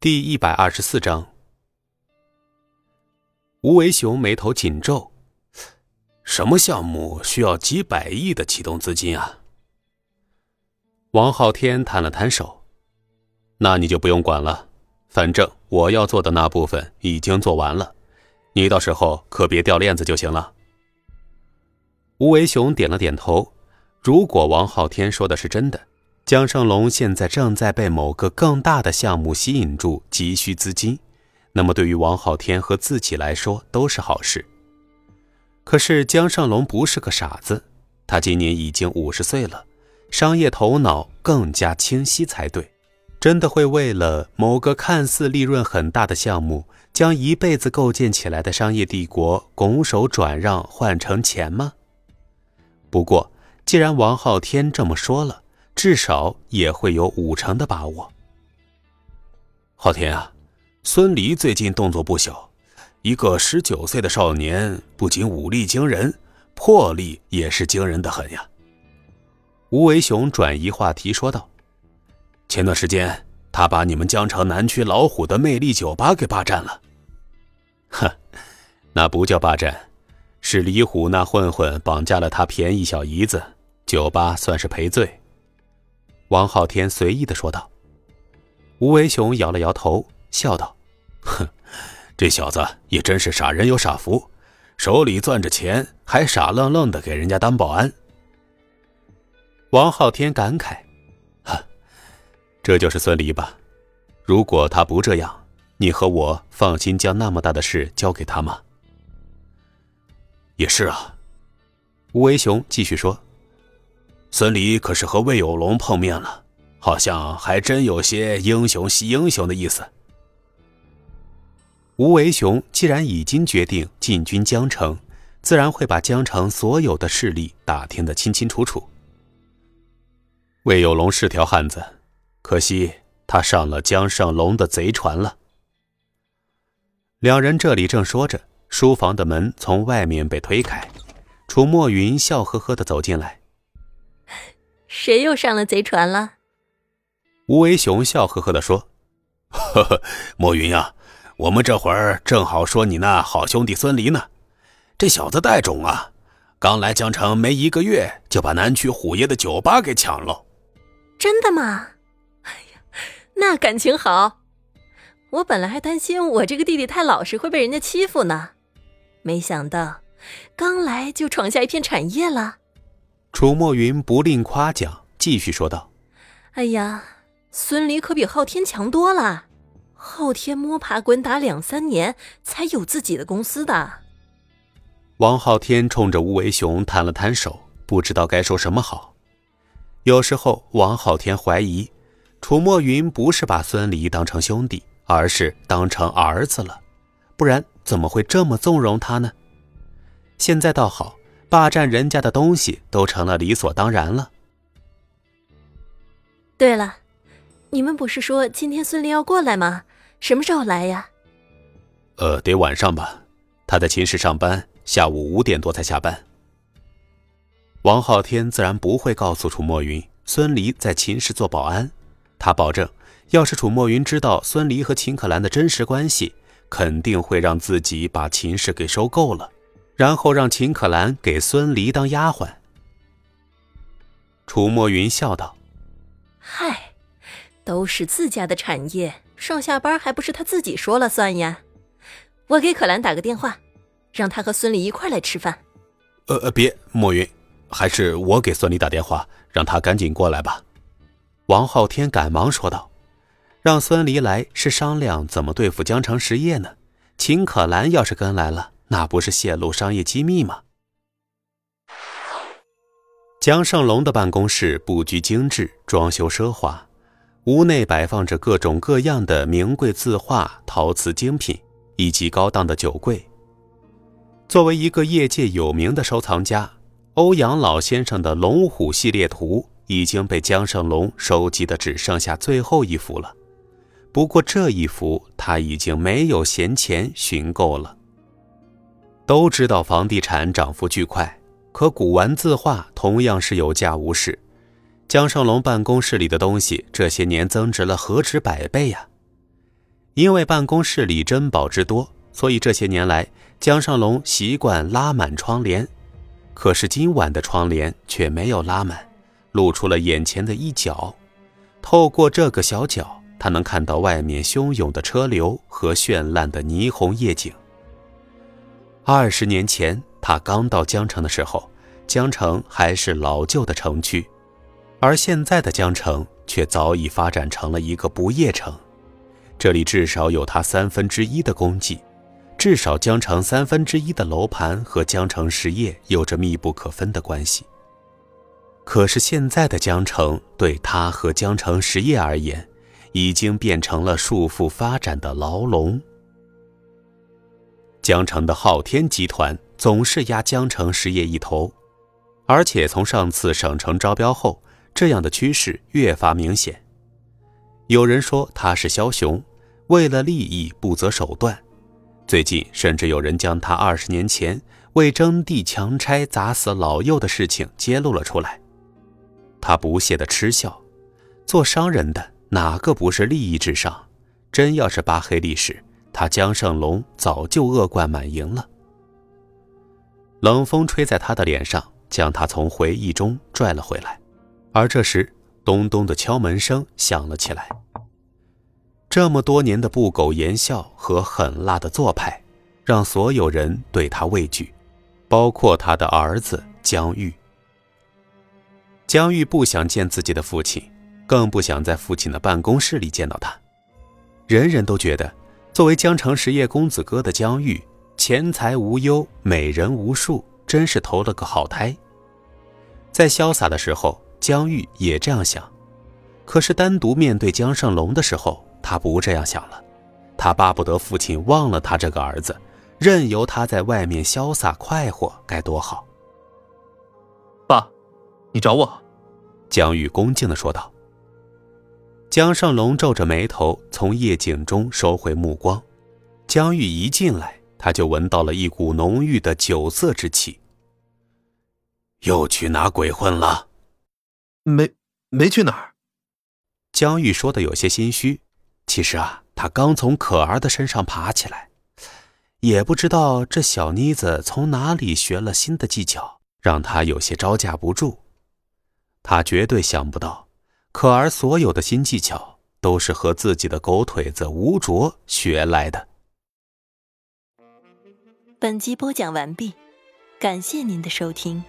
第一百二十四章，吴为雄眉头紧皱：“什么项目需要几百亿的启动资金啊？”王昊天摊了摊手：“那你就不用管了，反正我要做的那部分已经做完了，你到时候可别掉链子就行了。”吴为雄点了点头：“如果王昊天说的是真的。”江胜龙现在正在被某个更大的项目吸引住，急需资金，那么对于王昊天和自己来说都是好事。可是江胜龙不是个傻子，他今年已经五十岁了，商业头脑更加清晰才对。真的会为了某个看似利润很大的项目，将一辈子构建起来的商业帝国拱手转让换成钱吗？不过，既然王昊天这么说了。至少也会有五成的把握。昊天啊，孙离最近动作不小，一个十九岁的少年，不仅武力惊人，魄力也是惊人的很呀。吴为雄转移话题说道：“前段时间，他把你们江城南区老虎的魅力酒吧给霸占了。”“哼，那不叫霸占，是李虎那混混绑架了他便宜小姨子，酒吧算是赔罪。”王昊天随意的说道。吴为雄摇了摇头，笑道：“哼，这小子也真是傻人有傻福，手里攥着钱，还傻愣愣的给人家当保安。”王昊天感慨：“哈，这就是孙离吧？如果他不这样，你和我放心将那么大的事交给他吗？”也是啊，吴为雄继续说。孙离可是和魏有龙碰面了，好像还真有些英雄惜英雄的意思。吴为雄既然已经决定进军江城，自然会把江城所有的势力打听得清清楚楚。魏有龙是条汉子，可惜他上了江胜龙的贼船了。两人这里正说着，书房的门从外面被推开，楚墨云笑呵呵的走进来。谁又上了贼船了？吴为雄笑呵呵的说：“呵呵，墨云呀，我们这会儿正好说你那好兄弟孙离呢。这小子带种啊，刚来江城没一个月，就把南区虎爷的酒吧给抢了。真的吗？哎呀，那感情好。我本来还担心我这个弟弟太老实会被人家欺负呢，没想到刚来就闯下一片产业了。”楚墨云不吝夸奖，继续说道：“哎呀，孙离可比昊天强多了。昊天摸爬滚打两三年才有自己的公司的。”王昊天冲着吴为雄摊了摊手，不知道该说什么好。有时候，王昊天怀疑，楚墨云不是把孙离当成兄弟，而是当成儿子了，不然怎么会这么纵容他呢？现在倒好。霸占人家的东西都成了理所当然了。对了，你们不是说今天孙离要过来吗？什么时候来呀？呃，得晚上吧。他在秦氏上班，下午五点多才下班。王昊天自然不会告诉楚墨云孙离在秦氏做保安。他保证，要是楚墨云知道孙离和秦可兰的真实关系，肯定会让自己把秦氏给收购了。然后让秦可兰给孙离当丫鬟。楚墨云笑道：“嗨，都是自家的产业，上下班还不是他自己说了算呀？我给可兰打个电话，让他和孙离一块来吃饭。”呃呃，别，墨云，还是我给孙离打电话，让他赶紧过来吧。”王昊天赶忙说道：“让孙离来是商量怎么对付江城实业呢？秦可兰要是跟来了。”那不是泄露商业机密吗？江胜龙的办公室布局精致，装修奢华，屋内摆放着各种各样的名贵字画、陶瓷精品以及高档的酒柜。作为一个业界有名的收藏家，欧阳老先生的龙虎系列图已经被江胜龙收集的只剩下最后一幅了。不过这一幅他已经没有闲钱寻购了。都知道房地产涨幅巨快，可古玩字画同样是有价无市。江胜龙办公室里的东西这些年增值了何止百倍呀！因为办公室里珍宝之多，所以这些年来江上龙习惯拉满窗帘。可是今晚的窗帘却没有拉满，露出了眼前的一角。透过这个小角，他能看到外面汹涌的车流和绚烂的霓虹夜景。二十年前，他刚到江城的时候，江城还是老旧的城区，而现在的江城却早已发展成了一个不夜城。这里至少有他三分之一的功绩，至少江城三分之一的楼盘和江城实业有着密不可分的关系。可是现在的江城对他和江城实业而言，已经变成了束缚发展的牢笼。江城的昊天集团总是压江城实业一头，而且从上次省城招标后，这样的趋势越发明显。有人说他是枭雄，为了利益不择手段。最近甚至有人将他二十年前为征地强拆砸死老幼的事情揭露了出来。他不屑地嗤笑：“做商人的哪个不是利益至上？真要是扒黑历史。”他江胜龙早就恶贯满盈了。冷风吹在他的脸上，将他从回忆中拽了回来。而这时，咚咚的敲门声响了起来。这么多年的不苟言笑和狠辣的做派，让所有人对他畏惧，包括他的儿子江玉。江玉不想见自己的父亲，更不想在父亲的办公室里见到他。人人都觉得。作为江城实业公子哥的江玉，钱财无忧，美人无数，真是投了个好胎。在潇洒的时候，江玉也这样想；可是单独面对江胜龙的时候，他不这样想了。他巴不得父亲忘了他这个儿子，任由他在外面潇洒快活，该多好。爸，你找我？江玉恭敬地说道。江胜龙皱着眉头，从夜景中收回目光。江玉一进来，他就闻到了一股浓郁的酒色之气。又去哪鬼混了？没，没去哪儿。江玉说的有些心虚。其实啊，他刚从可儿的身上爬起来，也不知道这小妮子从哪里学了新的技巧，让他有些招架不住。他绝对想不到。可儿所有的新技巧都是和自己的狗腿子吴卓学来的。本集播讲完毕，感谢您的收听。